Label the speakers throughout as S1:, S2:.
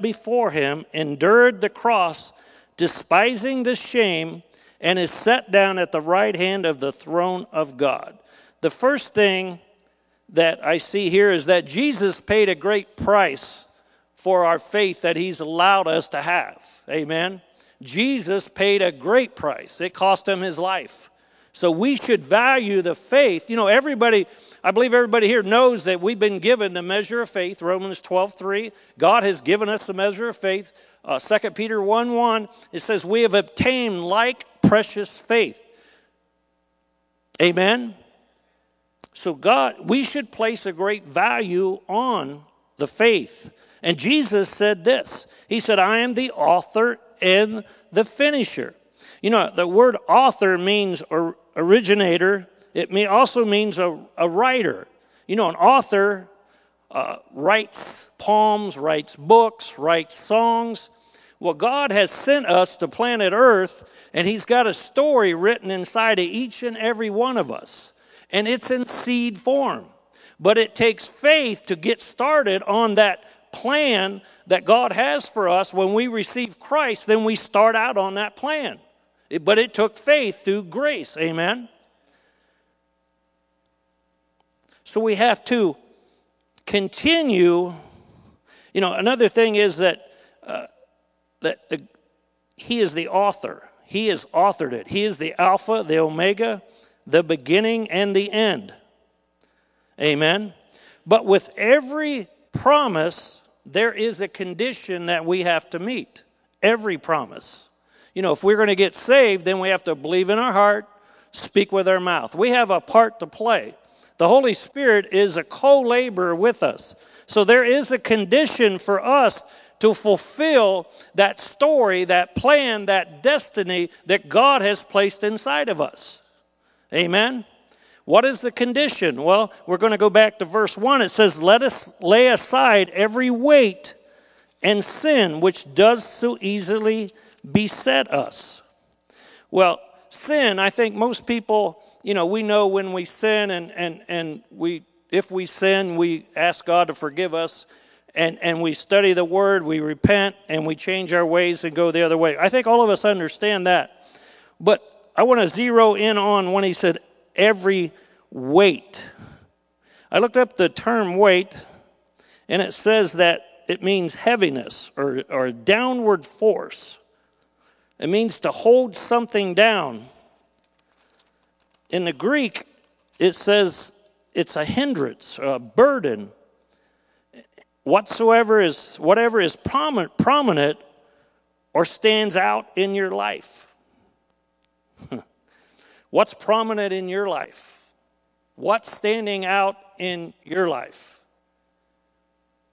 S1: before him, endured the cross, despising the shame, and is set down at the right hand of the throne of God. The first thing that I see here is that Jesus paid a great price for our faith that he's allowed us to have. Amen. Jesus paid a great price. It cost him his life. So we should value the faith. You know, everybody, I believe everybody here knows that we've been given the measure of faith, Romans 12, 3. God has given us the measure of faith. Uh, 2 Peter 1, 1, it says, We have obtained like precious faith. Amen. So, God, we should place a great value on the faith. And Jesus said this He said, I am the author and the finisher. You know, the word author means originator, it may also means a, a writer. You know, an author uh, writes poems, writes books, writes songs. Well, God has sent us to planet Earth, and He's got a story written inside of each and every one of us. And it's in seed form. But it takes faith to get started on that plan that God has for us. When we receive Christ, then we start out on that plan. But it took faith through grace. Amen. So we have to continue. You know, another thing is that, uh, that the, he is the author. He has authored it. He is the Alpha, the Omega, the beginning, and the end. Amen. But with every promise, there is a condition that we have to meet. Every promise. You know, if we're going to get saved, then we have to believe in our heart, speak with our mouth. We have a part to play. The Holy Spirit is a co laborer with us. So there is a condition for us to fulfill that story, that plan, that destiny that God has placed inside of us. Amen. What is the condition? Well, we're going to go back to verse 1. It says, Let us lay aside every weight and sin which does so easily beset us. Well, sin, I think most people, you know, we know when we sin and, and, and we, if we sin, we ask God to forgive us and, and we study the word, we repent, and we change our ways and go the other way. I think all of us understand that. But I want to zero in on when he said, every weight. I looked up the term weight, and it says that it means heaviness or, or downward force. It means to hold something down. In the Greek, it says it's a hindrance, a burden. Whatsoever is, whatever is prominent, prominent or stands out in your life. What's prominent in your life? What's standing out in your life?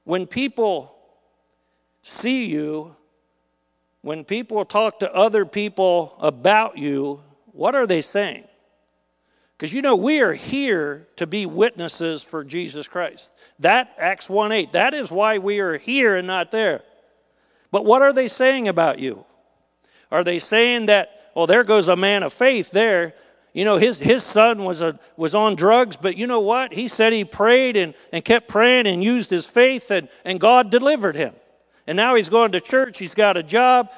S1: When people see you, when people talk to other people about you, what are they saying? Because you know, we are here to be witnesses for Jesus Christ. That, Acts 1 8, that is why we are here and not there. But what are they saying about you? Are they saying that, well, there goes a man of faith there? You know, his, his son was, a, was on drugs, but you know what? He said he prayed and, and kept praying and used his faith, and, and God delivered him. And now he's going to church, he's got a job.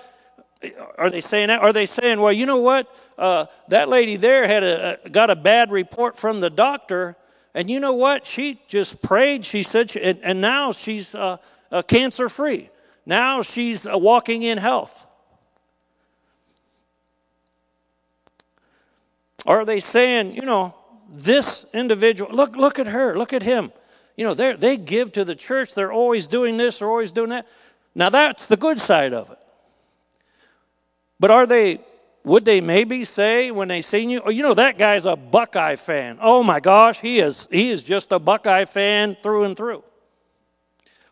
S1: Are they saying that? Are they saying, well, you know what? Uh, that lady there had a, got a bad report from the doctor, and you know what? She just prayed. She said, she, and, and, now she's uh, uh, cancer free. Now she's uh, walking in health. Are they saying, you know, this individual, look, look at her, look at him. You know, they give to the church, they're always doing this, they're always doing that. Now that's the good side of it. But are they, would they maybe say when they seen you, oh, you know, that guy's a Buckeye fan. Oh my gosh, he is, he is just a Buckeye fan through and through.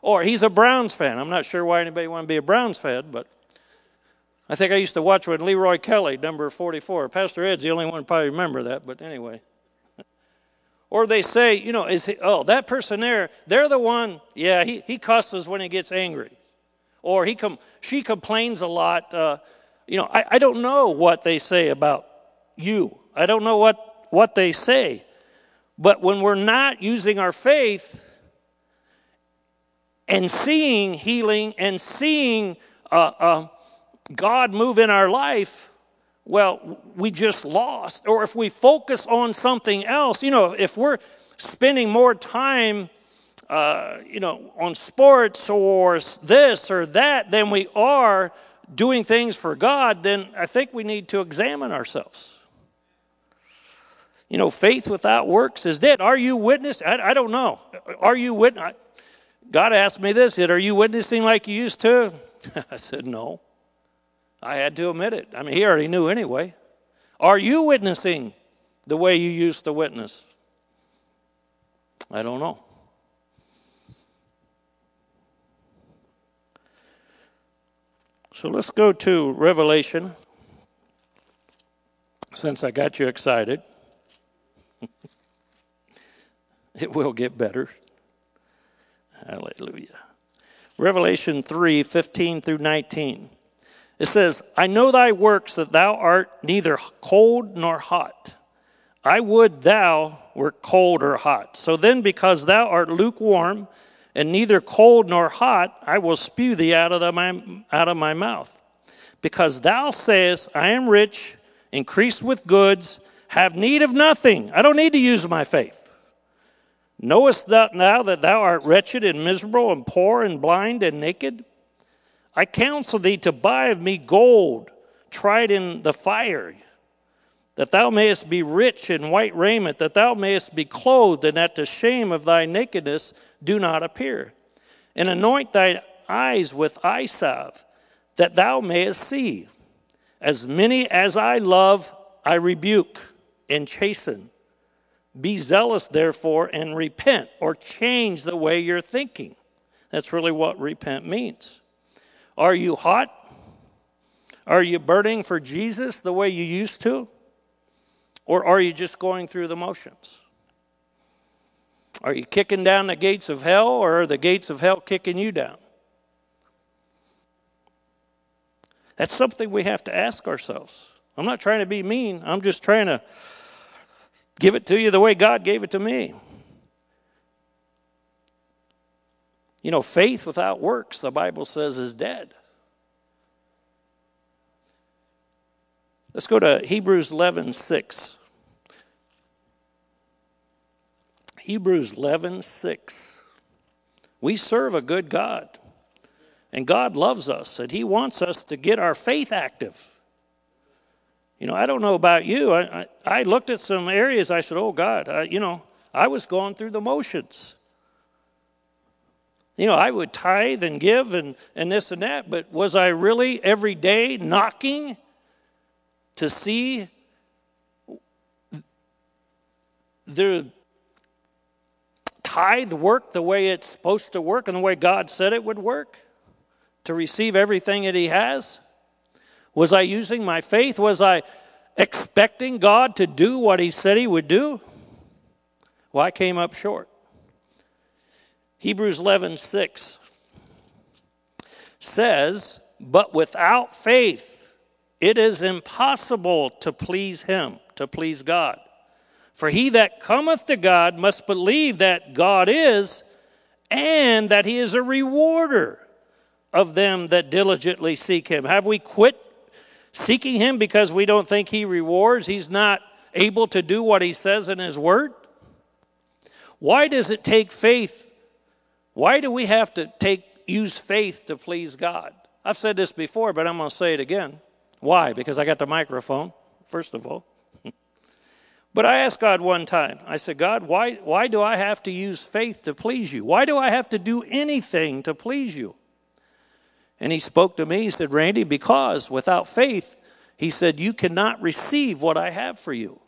S1: Or he's a Browns fan. I'm not sure why anybody want to be a Browns fan, but I think I used to watch with Leroy Kelly, number 44. Pastor Ed's the only one probably remember that, but anyway. or they say, you know, is he, oh, that person there, they're the one, yeah, he, he cusses when he gets angry. Or he com- she complains a lot. Uh, you know, I, I don't know what they say about you. I don't know what, what they say. But when we're not using our faith, and seeing healing and seeing uh, uh, God move in our life, well, we just lost. Or if we focus on something else, you know, if we're spending more time, uh, you know, on sports or this or that than we are doing things for God, then I think we need to examine ourselves. You know, faith without works is dead. Are you witness? I, I don't know. Are you witness? God asked me this. Said, "Are you witnessing like you used to?" I said, "No." I had to admit it. I mean, he already knew anyway. Are you witnessing the way you used to witness? I don't know. So let's go to Revelation, since I got you excited. it will get better. Hallelujah. Revelation 3 15 through 19. It says, I know thy works, that thou art neither cold nor hot. I would thou were cold or hot. So then, because thou art lukewarm, and neither cold nor hot, I will spew thee out of, the, my, out of my mouth. Because thou sayest, I am rich, increased with goods, have need of nothing. I don't need to use my faith. Knowest thou now that thou art wretched and miserable and poor and blind and naked? I counsel thee to buy of me gold tried in the fire, that thou mayest be rich in white raiment, that thou mayest be clothed, and that the shame of thy nakedness do not appear. And anoint thy eyes with eye salve, that thou mayest see. As many as I love, I rebuke and chasten. Be zealous, therefore, and repent, or change the way you're thinking. That's really what repent means. Are you hot? Are you burning for Jesus the way you used to? Or are you just going through the motions? Are you kicking down the gates of hell, or are the gates of hell kicking you down? That's something we have to ask ourselves. I'm not trying to be mean, I'm just trying to give it to you the way God gave it to me. You know, faith without works, the Bible says, is dead. Let's go to Hebrews 11 6. Hebrews 11 6. We serve a good God, and God loves us, and He wants us to get our faith active. You know, I don't know about you. I, I, I looked at some areas, I said, Oh God, I, you know, I was going through the motions. You know, I would tithe and give and, and this and that, but was I really every day knocking to see the tithe work the way it's supposed to work and the way God said it would work? To receive everything that He has? Was I using my faith? Was I expecting God to do what He said He would do? Well, I came up short. Hebrews 11 6 says, But without faith, it is impossible to please him, to please God. For he that cometh to God must believe that God is, and that he is a rewarder of them that diligently seek him. Have we quit seeking him because we don't think he rewards? He's not able to do what he says in his word? Why does it take faith why do we have to take use faith to please God? I've said this before, but I'm going to say it again. Why? Because I got the microphone, first of all. but I asked God one time, I said, God, why, why do I have to use faith to please you? Why do I have to do anything to please you? And he spoke to me. He said, Randy, because without faith, he said, you cannot receive what I have for you.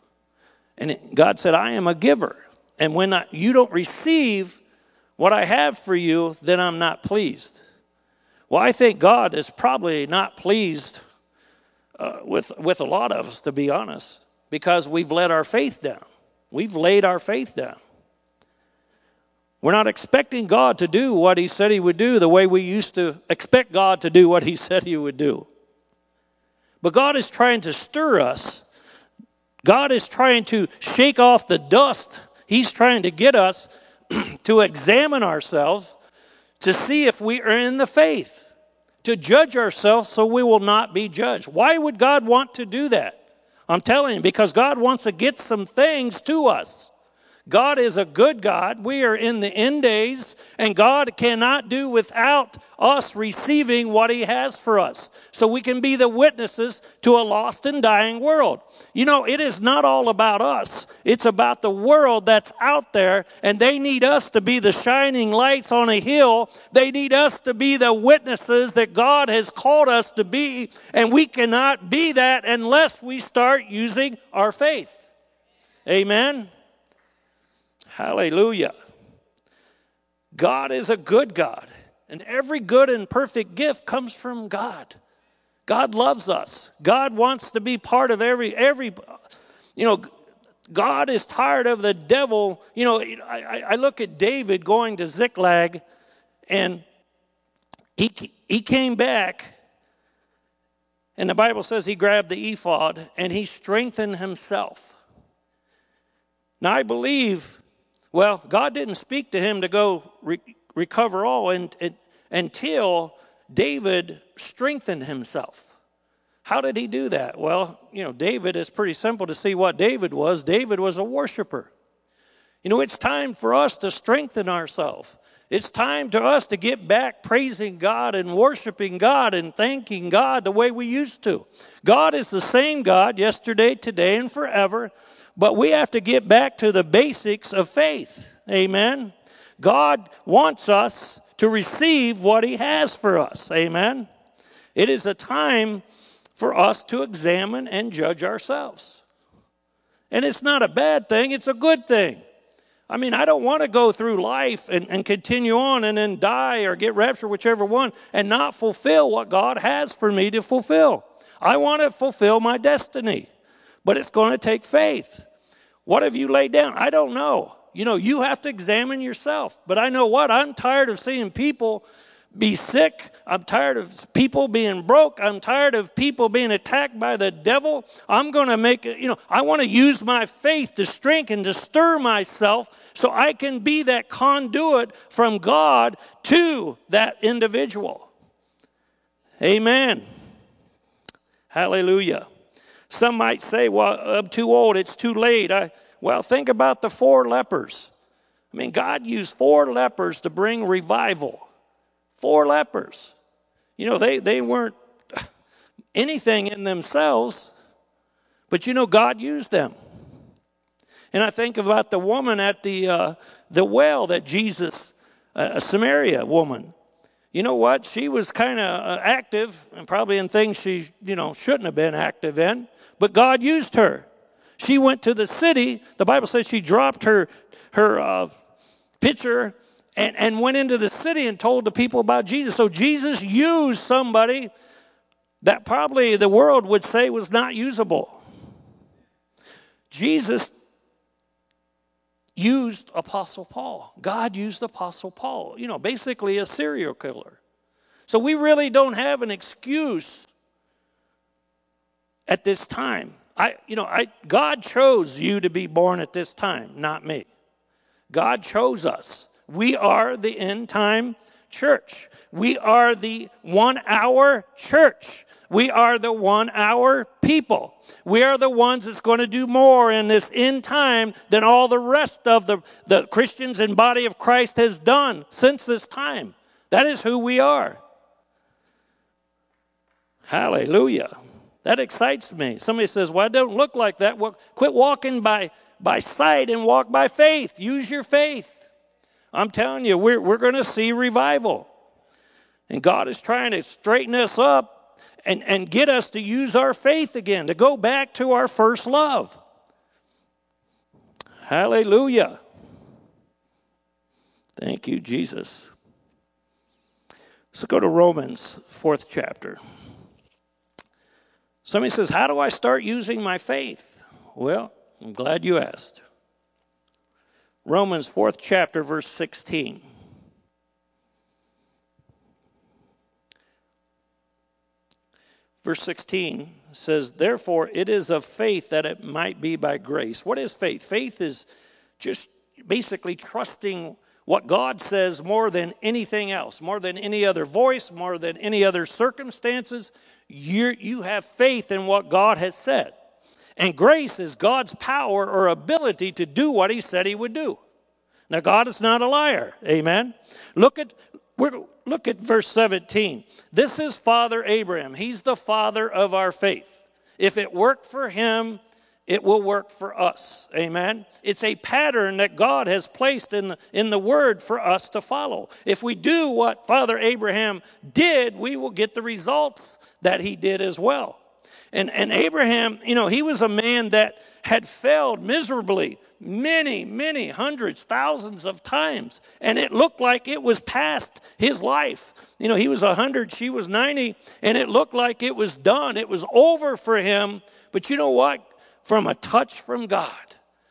S1: And God said, I am a giver. And when I, you don't receive what I have for you, then I'm not pleased. Well, I think God is probably not pleased uh, with, with a lot of us, to be honest, because we've let our faith down. We've laid our faith down. We're not expecting God to do what He said He would do the way we used to expect God to do what He said He would do. But God is trying to stir us. God is trying to shake off the dust. He's trying to get us to examine ourselves, to see if we are in the faith, to judge ourselves so we will not be judged. Why would God want to do that? I'm telling you, because God wants to get some things to us. God is a good God. We are in the end days, and God cannot do without us receiving what He has for us. So we can be the witnesses to a lost and dying world. You know, it is not all about us, it's about the world that's out there, and they need us to be the shining lights on a hill. They need us to be the witnesses that God has called us to be, and we cannot be that unless we start using our faith. Amen. Hallelujah. God is a good God, and every good and perfect gift comes from God. God loves us. God wants to be part of every every you know God is tired of the devil. You know, I, I look at David going to Ziklag, and he, he came back, and the Bible says he grabbed the ephod and he strengthened himself. Now, I believe well, God didn't speak to him to go re- recover all and, and, until David strengthened himself. How did he do that? Well, you know, David is pretty simple to see what David was. David was a worshiper. You know, it's time for us to strengthen ourselves. It's time to us to get back praising God and worshiping God and thanking God the way we used to. God is the same God yesterday, today, and forever. But we have to get back to the basics of faith. Amen. God wants us to receive what He has for us. Amen. It is a time for us to examine and judge ourselves. And it's not a bad thing, it's a good thing. I mean, I don't want to go through life and, and continue on and then die or get raptured, whichever one, and not fulfill what God has for me to fulfill. I want to fulfill my destiny, but it's going to take faith. What have you laid down? I don't know. You know, you have to examine yourself. But I know what? I'm tired of seeing people be sick. I'm tired of people being broke. I'm tired of people being attacked by the devil. I'm going to make, you know, I want to use my faith to strengthen, to stir myself so I can be that conduit from God to that individual. Amen. Hallelujah. Some might say, well, I'm too old, it's too late. I, well, think about the four lepers. I mean, God used four lepers to bring revival. Four lepers. You know, they, they weren't anything in themselves, but you know, God used them. And I think about the woman at the, uh, the well that Jesus, uh, a Samaria woman, you know what? She was kind of uh, active and probably in things she, you know, shouldn't have been active in but God used her. She went to the city. The Bible says she dropped her, her uh, pitcher and, and went into the city and told the people about Jesus. So Jesus used somebody that probably the world would say was not usable. Jesus used Apostle Paul. God used Apostle Paul, you know, basically a serial killer. So we really don't have an excuse at this time. I, you know, I, God chose you to be born at this time, not me. God chose us. We are the end time church. We are the one hour church. We are the one hour people. We are the ones that's going to do more in this end time than all the rest of the, the Christians and body of Christ has done since this time. That is who we are. Hallelujah. That excites me. Somebody says, Well, I don't look like that. Well, quit walking by, by sight and walk by faith. Use your faith. I'm telling you, we're, we're going to see revival. And God is trying to straighten us up and, and get us to use our faith again, to go back to our first love. Hallelujah. Thank you, Jesus. Let's go to Romans, fourth chapter. Somebody says, How do I start using my faith? Well, I'm glad you asked. Romans, fourth chapter, verse 16. Verse 16 says, Therefore, it is of faith that it might be by grace. What is faith? Faith is just basically trusting what God says more than anything else, more than any other voice, more than any other circumstances. you you have faith in what God has said. And grace is God's power or ability to do what He said He would do. Now, God is not a liar. Amen. Look at, look at verse 17. This is Father Abraham. He's the father of our faith. If it worked for him, it will work for us. Amen. It's a pattern that God has placed in the, in the word for us to follow. If we do what Father Abraham did, we will get the results that he did as well. And, and Abraham, you know, he was a man that had failed miserably many, many hundreds, thousands of times. And it looked like it was past his life. You know, he was 100, she was 90, and it looked like it was done. It was over for him. But you know what? From a touch from God.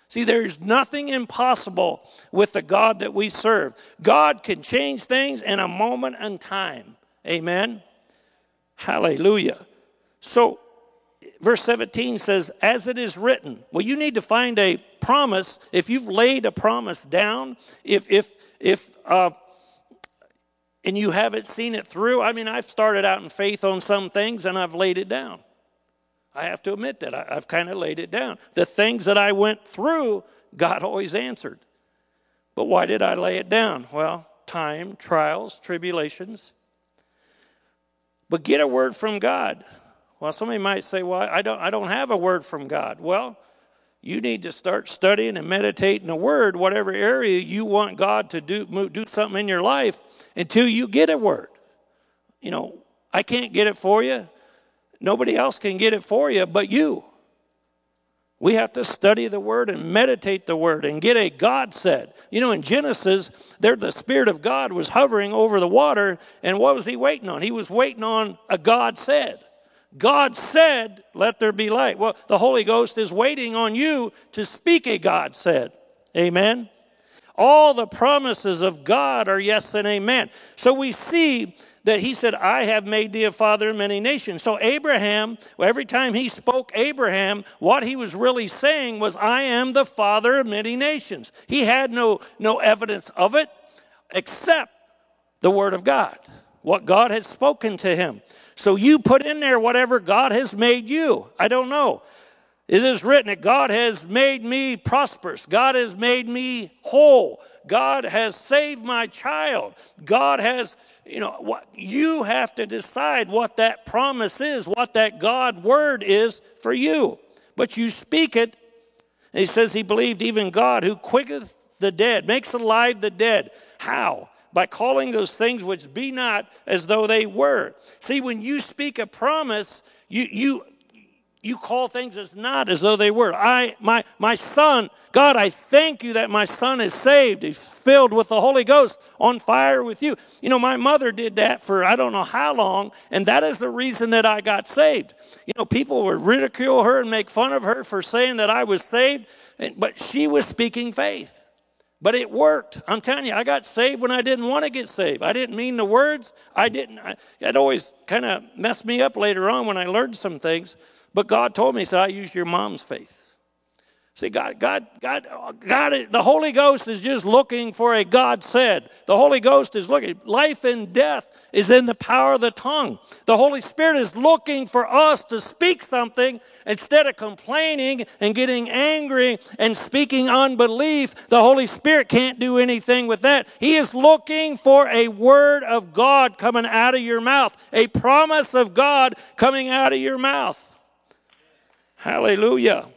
S1: See, there's nothing impossible with the God that we serve. God can change things in a moment in time. Amen. Hallelujah. So, verse 17 says, As it is written. Well, you need to find a promise. If you've laid a promise down, if, if, if, uh, and you haven't seen it through, I mean, I've started out in faith on some things and I've laid it down. I have to admit that. I, have kind of laid it down. The things that I went through, God always answered. But why did I lay it down? Well, time, trials, tribulations. But get a word from God. Well, somebody might say, Well, I don't, I don't have a word from God. Well, you need to start studying and meditating the word, whatever area you want God to do, do something in your life until you get a word. You know, I can't get it for you. Nobody else can get it for you but you. We have to study the word and meditate the word and get a God said. You know, in Genesis, there the Spirit of God was hovering over the water, and what was he waiting on? He was waiting on a God said. God said, Let there be light. Well, the Holy Ghost is waiting on you to speak a God said. Amen. All the promises of God are yes and amen. So we see that he said, I have made thee a father of many nations. So, Abraham, every time he spoke Abraham, what he was really saying was, I am the father of many nations. He had no, no evidence of it except the word of God, what God had spoken to him. So, you put in there whatever God has made you. I don't know. It is written that God has made me prosperous. God has made me whole. God has saved my child. God has you know what you have to decide what that promise is what that god word is for you. But you speak it. And he says he believed even god who quicketh the dead makes alive the dead. How? By calling those things which be not as though they were. See when you speak a promise you you you call things as not as though they were. I, my, my son, God, I thank you that my son is saved. He's filled with the Holy Ghost, on fire with you. You know, my mother did that for I don't know how long, and that is the reason that I got saved. You know, people would ridicule her and make fun of her for saying that I was saved, but she was speaking faith. But it worked. I'm telling you, I got saved when I didn't want to get saved. I didn't mean the words. I didn't. I, it always kind of messed me up later on when I learned some things. But God told me, He said, I used your mom's faith. See, God, God, God, God, the Holy Ghost is just looking for a God said. The Holy Ghost is looking. Life and death is in the power of the tongue. The Holy Spirit is looking for us to speak something instead of complaining and getting angry and speaking unbelief. The Holy Spirit can't do anything with that. He is looking for a word of God coming out of your mouth, a promise of God coming out of your mouth. Hallelujah.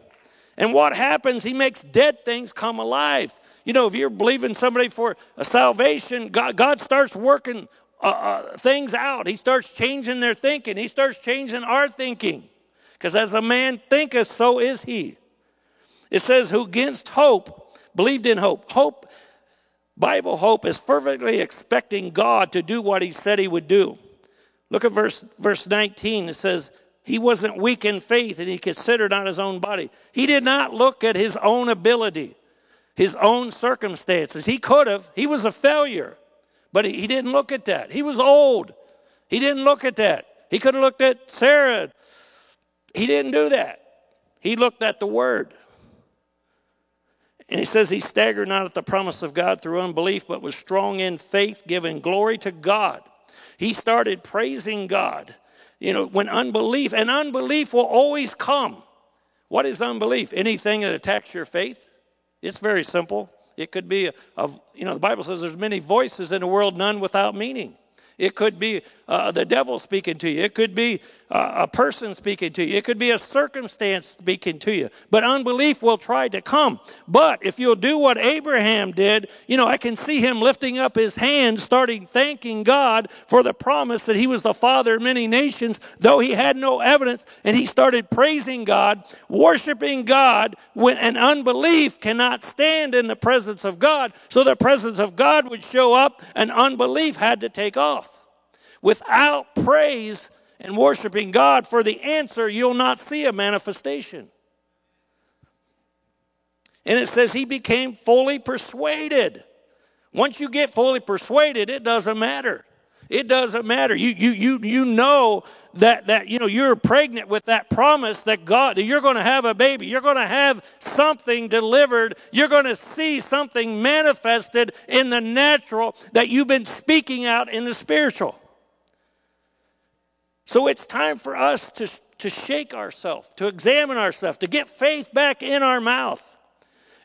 S1: And what happens? He makes dead things come alive. You know, if you're believing somebody for a salvation, God, God starts working uh, uh, things out. He starts changing their thinking. He starts changing our thinking. Because as a man thinketh, so is he. It says, who against hope believed in hope. Hope, Bible hope, is fervently expecting God to do what he said he would do. Look at verse, verse 19. It says, he wasn't weak in faith and he considered not his own body. He did not look at his own ability, his own circumstances. He could have, he was a failure, but he, didn't look at that. He was old. He didn't look at that. He could have looked at Sarah. He didn't do that. He looked at the word. And he says he staggered not at the promise of God through unbelief, but was strong in faith, giving glory to God. He started praising God. You know, when unbelief, and unbelief will always come. What is unbelief? Anything that attacks your faith? It's very simple. It could be, a, a, you know, the Bible says there's many voices in the world, none without meaning. It could be uh, the devil speaking to you. It could be uh, a person speaking to you. It could be a circumstance speaking to you. But unbelief will try to come. But if you'll do what Abraham did, you know, I can see him lifting up his hands, starting thanking God for the promise that he was the father of many nations, though he had no evidence. And he started praising God, worshiping God, when an unbelief cannot stand in the presence of God. So the presence of God would show up, and unbelief had to take off. Without praise and worshiping God for the answer, you'll not see a manifestation. And it says he became fully persuaded. Once you get fully persuaded, it doesn't matter. It doesn't matter. You, you, you, you know that, that you know you're pregnant with that promise that God that you're going to have a baby. You're going to have something delivered. You're going to see something manifested in the natural that you've been speaking out in the spiritual. So it's time for us to, to shake ourselves, to examine ourselves, to get faith back in our mouth.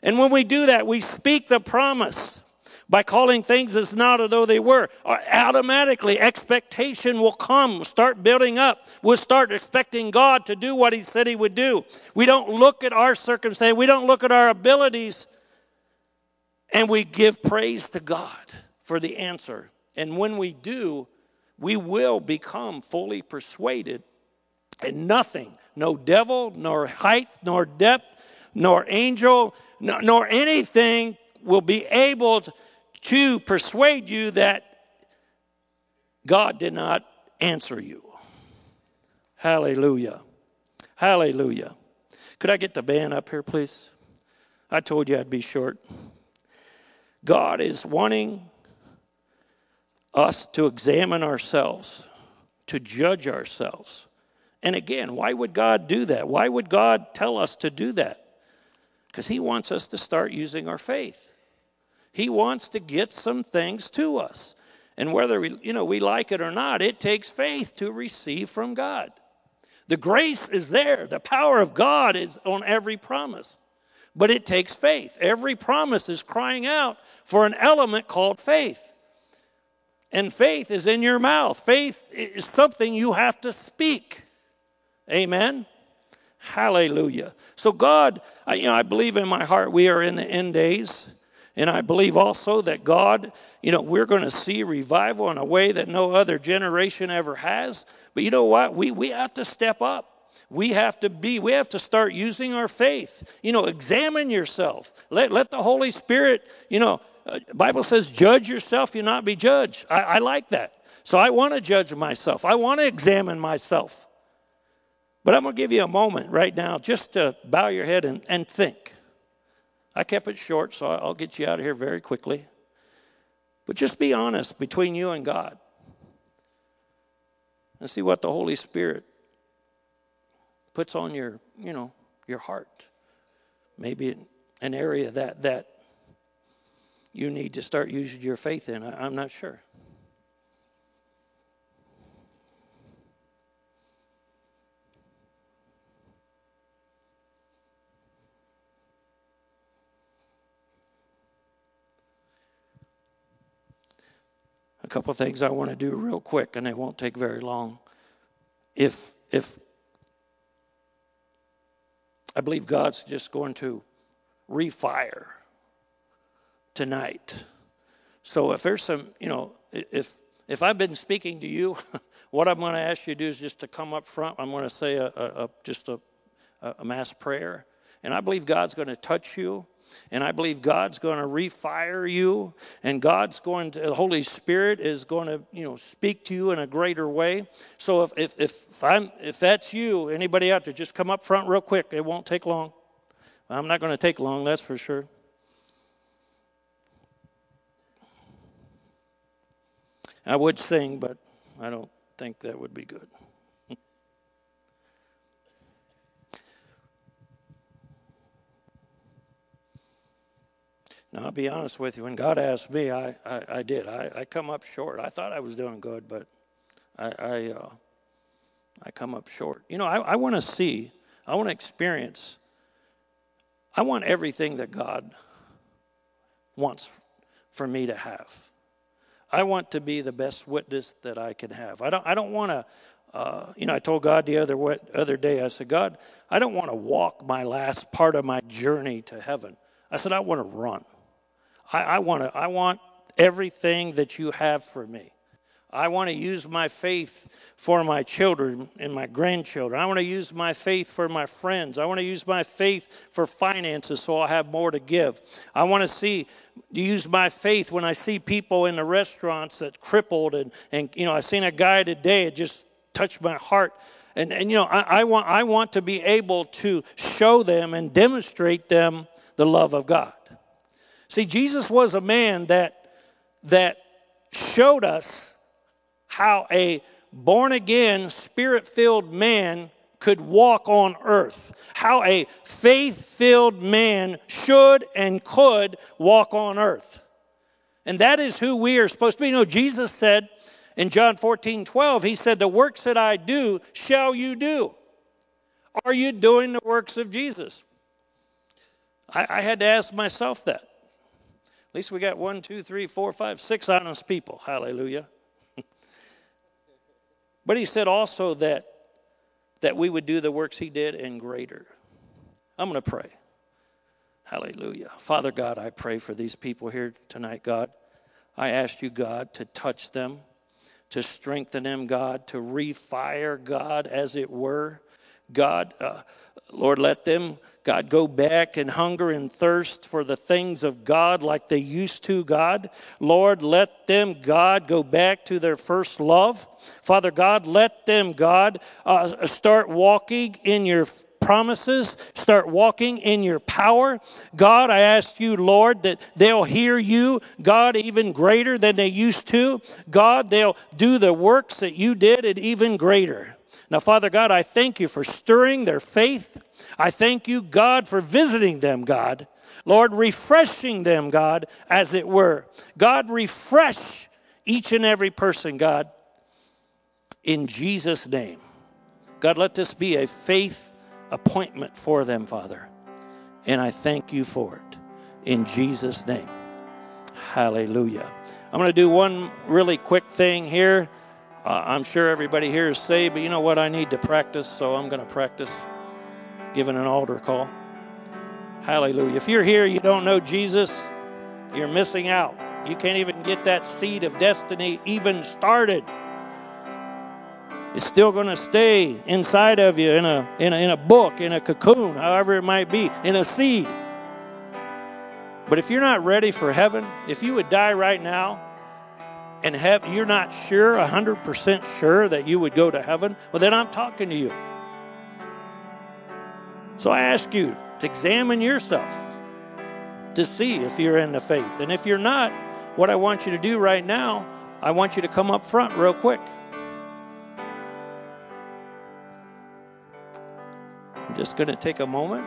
S1: And when we do that, we speak the promise by calling things as not as though they were. Uh, automatically, expectation will come, start building up. We'll start expecting God to do what He said He would do. We don't look at our circumstance, we don't look at our abilities, and we give praise to God for the answer. And when we do, we will become fully persuaded, and nothing, no devil, nor height, nor depth, nor angel, nor anything will be able to persuade you that God did not answer you. Hallelujah. Hallelujah. Could I get the band up here, please? I told you I'd be short. God is wanting us to examine ourselves, to judge ourselves. And again, why would God do that? Why would God tell us to do that? Because He wants us to start using our faith. He wants to get some things to us. And whether we, you know, we like it or not, it takes faith to receive from God. The grace is there. The power of God is on every promise. But it takes faith. Every promise is crying out for an element called faith. And faith is in your mouth. Faith is something you have to speak. Amen. Hallelujah. So God, I, you know, I believe in my heart we are in the end days. And I believe also that God, you know, we're going to see revival in a way that no other generation ever has. But you know what? We, we have to step up. We have to be, we have to start using our faith. You know, examine yourself. Let, let the Holy Spirit, you know, Uh, Bible says, judge yourself, you not be judged. I, I like that. So I want to judge myself. I want to examine myself. But I'm going to give you a moment right now just to bow your head and, and think. I kept it short, so I'll get you out of here very quickly. But just be honest between you and God and see what the Holy Spirit puts on your, you know, your heart. Maybe an area that that you need to start using your faith in. I'm not sure. a couple things I want to do real quick, and they won't take very long. If if I believe God's just going to refire tonight. So if there's some, you know, if if I've been speaking to you, what I'm going to ask you to do is just to come up front. I'm going to say a, a, a just a, a mass prayer, and I believe God's going to touch you. And I believe God's going to refire you, and God's going to, the Holy Spirit is going to, you know, speak to you in a greater way. So if, if, if, I'm, if that's you, anybody out there, just come up front real quick. It won't take long. I'm not going to take long, that's for sure. I would sing, but I don't think that would be good. Now, I'll be honest with you. When God asked me, I, I, I did. I, I come up short. I thought I was doing good, but I, I, uh, I come up short. You know, I, I want to see, I want to experience, I want everything that God wants for me to have. I want to be the best witness that I can have. I don't, I don't want to, uh, you know, I told God the other, other day, I said, God, I don't want to walk my last part of my journey to heaven. I said, I want to run. I, I, want to, I want everything that you have for me. I want to use my faith for my children and my grandchildren. I want to use my faith for my friends. I want to use my faith for finances so I'll have more to give. I want to see use my faith when I see people in the restaurants that crippled and, and you know, I seen a guy today, it just touched my heart. And, and you know, I, I, want, I want to be able to show them and demonstrate them the love of God. See, Jesus was a man that, that showed us how a born again, spirit filled man could walk on earth, how a faith filled man should and could walk on earth. And that is who we are supposed to be. You know, Jesus said in John 14 12, He said, The works that I do shall you do. Are you doing the works of Jesus? I, I had to ask myself that. At least we got one, two, three, four, five, six honest people. Hallelujah. But he said also that, that we would do the works he did and greater. I'm going to pray. Hallelujah. Father God, I pray for these people here tonight, God. I ask you, God, to touch them, to strengthen them, God, to refire, God, as it were. God, uh, Lord, let them, God, go back and hunger and thirst for the things of God like they used to, God. Lord, let them, God, go back to their first love. Father God, let them, God, uh, start walking in your promises, start walking in your power. God, I ask you, Lord, that they'll hear you, God, even greater than they used to. God, they'll do the works that you did and even greater. Now, Father God, I thank you for stirring their faith. I thank you, God, for visiting them, God. Lord, refreshing them, God, as it were. God, refresh each and every person, God, in Jesus' name. God, let this be a faith appointment for them, Father. And I thank you for it in Jesus' name. Hallelujah. I'm going to do one really quick thing here. Uh, I'm sure everybody here is saved, but you know what? I need to practice, so I'm going to practice giving an altar call. Hallelujah. If you're here, you don't know Jesus, you're missing out. You can't even get that seed of destiny even started. It's still going to stay inside of you in a, in, a, in a book, in a cocoon, however it might be, in a seed. But if you're not ready for heaven, if you would die right now, and have, you're not sure, 100% sure that you would go to heaven, well, then I'm talking to you. So I ask you to examine yourself to see if you're in the faith. And if you're not, what I want you to do right now, I want you to come up front real quick. I'm just going to take a moment.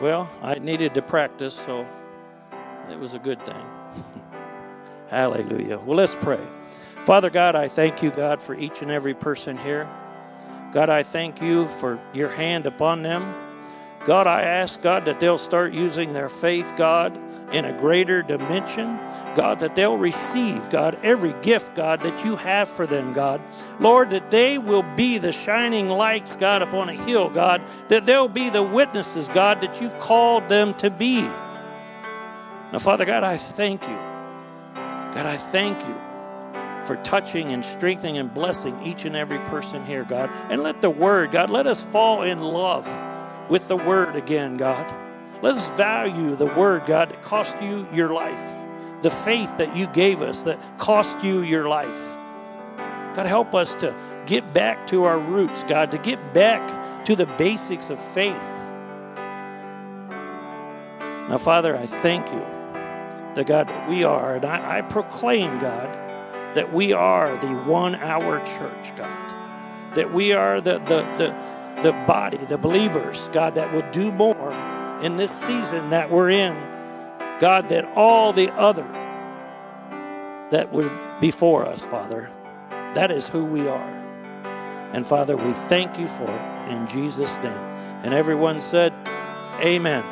S1: Well, I needed to practice, so it was a good thing. Hallelujah. Well, let's pray. Father God, I thank you, God, for each and every person here. God, I thank you for your hand upon them. God, I ask, God, that they'll start using their faith, God, in a greater dimension. God, that they'll receive, God, every gift, God, that you have for them, God. Lord, that they will be the shining lights, God, upon a hill, God, that they'll be the witnesses, God, that you've called them to be. Now, Father God, I thank you. God, I thank you for touching and strengthening and blessing each and every person here, God. And let the word, God, let us fall in love with the word again, God. Let us value the word, God, that cost you your life, the faith that you gave us that cost you your life. God, help us to get back to our roots, God, to get back to the basics of faith. Now, Father, I thank you that, God, we are, and I, I proclaim, God, that we are the one hour church, God. That we are the, the, the, the body, the believers, God, that would do more in this season that we're in. God, that all the other that were before us, Father, that is who we are. And Father, we thank you for it in Jesus' name. And everyone said, Amen.